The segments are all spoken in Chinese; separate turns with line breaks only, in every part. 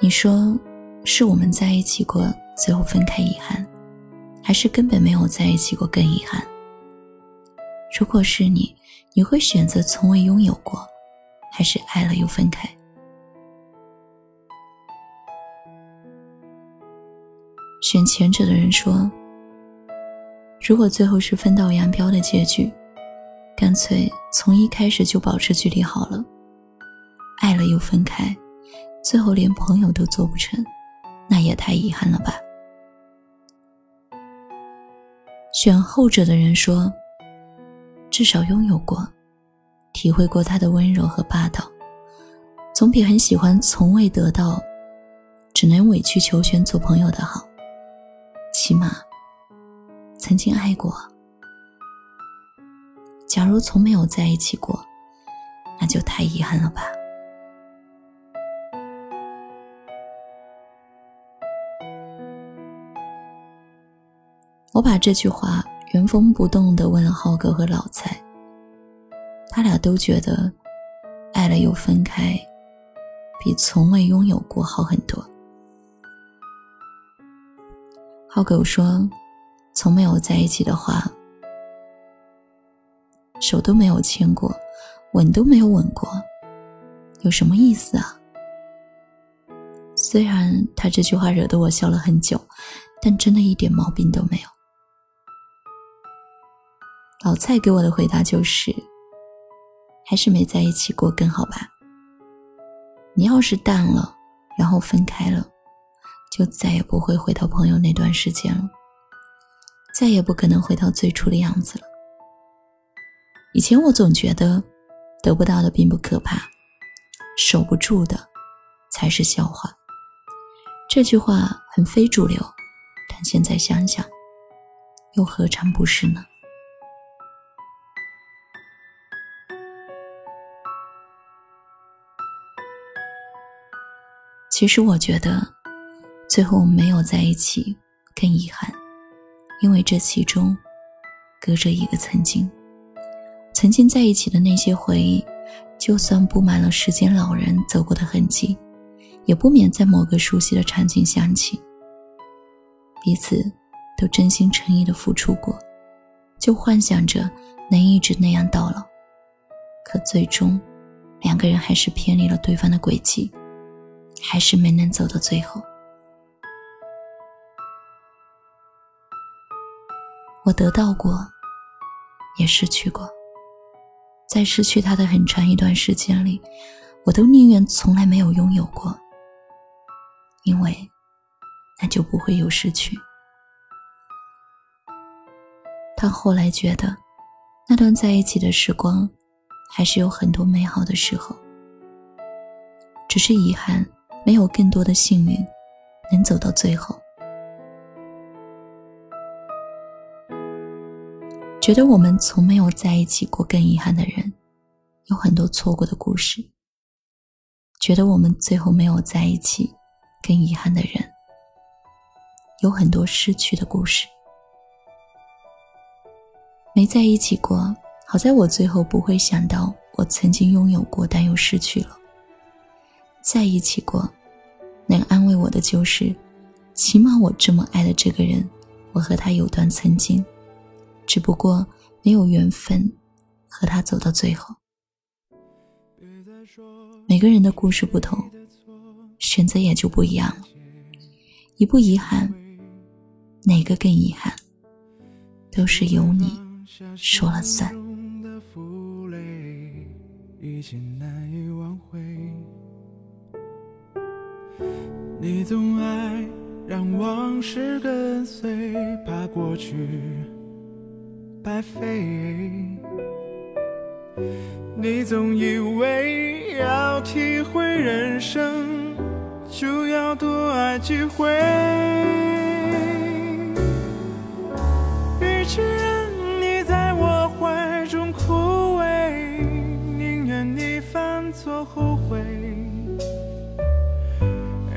你说，是我们在一起过，最后分开遗憾，还是根本没有在一起过更遗憾？如果是你，你会选择从未拥有过，还是爱了又分开？选前者的人说：“如果最后是分道扬镳的结局，干脆从一开始就保持距离好了。爱了又分开。”最后连朋友都做不成，那也太遗憾了吧。选后者的人说：“至少拥有过，体会过他的温柔和霸道，总比很喜欢从未得到，只能委曲求全做朋友的好。起码，曾经爱过。假如从没有在一起过，那就太遗憾了吧。”我把这句话原封不动的问了浩哥和老蔡，他俩都觉得，爱了又分开，比从未拥有过好很多。浩哥说，从没有在一起的话，手都没有牵过，吻都没有吻过，有什么意思啊？虽然他这句话惹得我笑了很久，但真的一点毛病都没有。老蔡给我的回答就是：还是没在一起过更好吧。你要是淡了，然后分开了，就再也不会回到朋友那段时间了，再也不可能回到最初的样子了。以前我总觉得，得不到的并不可怕，守不住的才是笑话。这句话很非主流，但现在想想，又何尝不是呢？其实我觉得，最后没有在一起更遗憾，因为这其中隔着一个曾经。曾经在一起的那些回忆，就算布满了时间老人走过的痕迹，也不免在某个熟悉的场景响起。彼此都真心诚意的付出过，就幻想着能一直那样到老。可最终，两个人还是偏离了对方的轨迹。还是没能走到最后。我得到过，也失去过。在失去他的很长一段时间里，我都宁愿从来没有拥有过，因为那就不会有失去。他后来觉得，那段在一起的时光，还是有很多美好的时候，只是遗憾。没有更多的幸运，能走到最后。觉得我们从没有在一起过更遗憾的人，有很多错过的故事。觉得我们最后没有在一起更遗憾的人，有很多失去的故事。没在一起过，好在我最后不会想到我曾经拥有过但又失去了。在一起过。能安慰我的就是，起码我这么爱的这个人，我和他有段曾经，只不过没有缘分和他走到最后。每个人的故事不同，选择也就不一样了。一不遗憾，哪个更遗憾，都是由你说了算。你总爱让往事跟随，怕过去白费。你总以为要体会人生，就要多爱几回。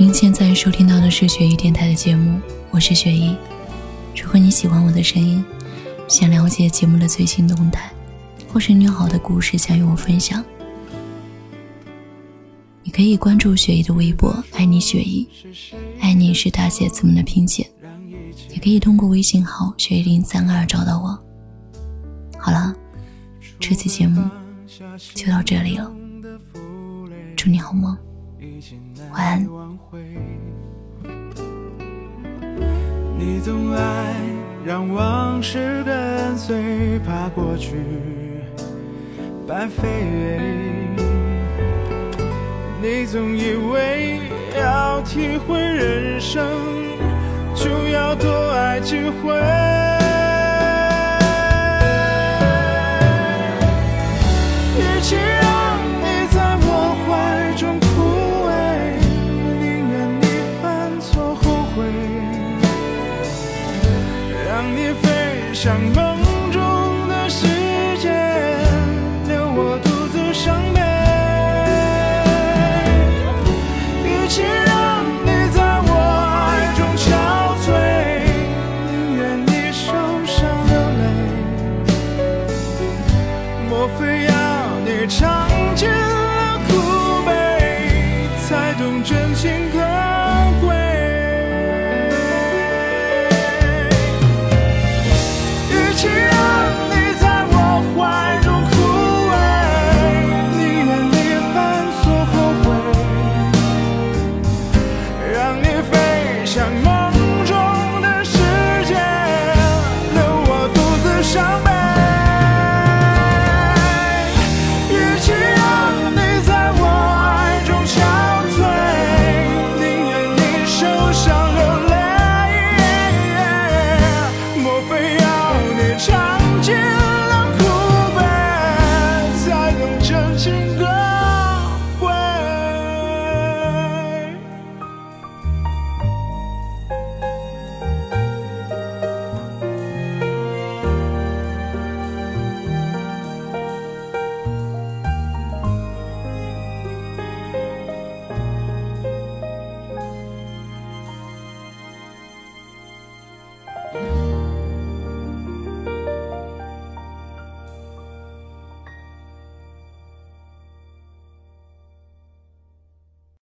您现在收听到的是雪姨电台的节目，我是雪姨。如果你喜欢我的声音，想了解节目的最新动态，或是你有好的故事想与我分享，你可以关注雪姨的微博“爱你雪姨”，爱你是大写字母的拼写，也可以通过微信号“雪姨零三二”找到我。好了，这期节目就到这里了，祝你好梦，晚安。
你总爱让往事跟随，怕过去白费。你总以为要体会人生，就要多爱几回。像梦中的世界，留我独自伤悲。与其让你在我爱中憔悴，宁愿你受伤流泪，莫非要你尝尽了苦悲，才懂真情。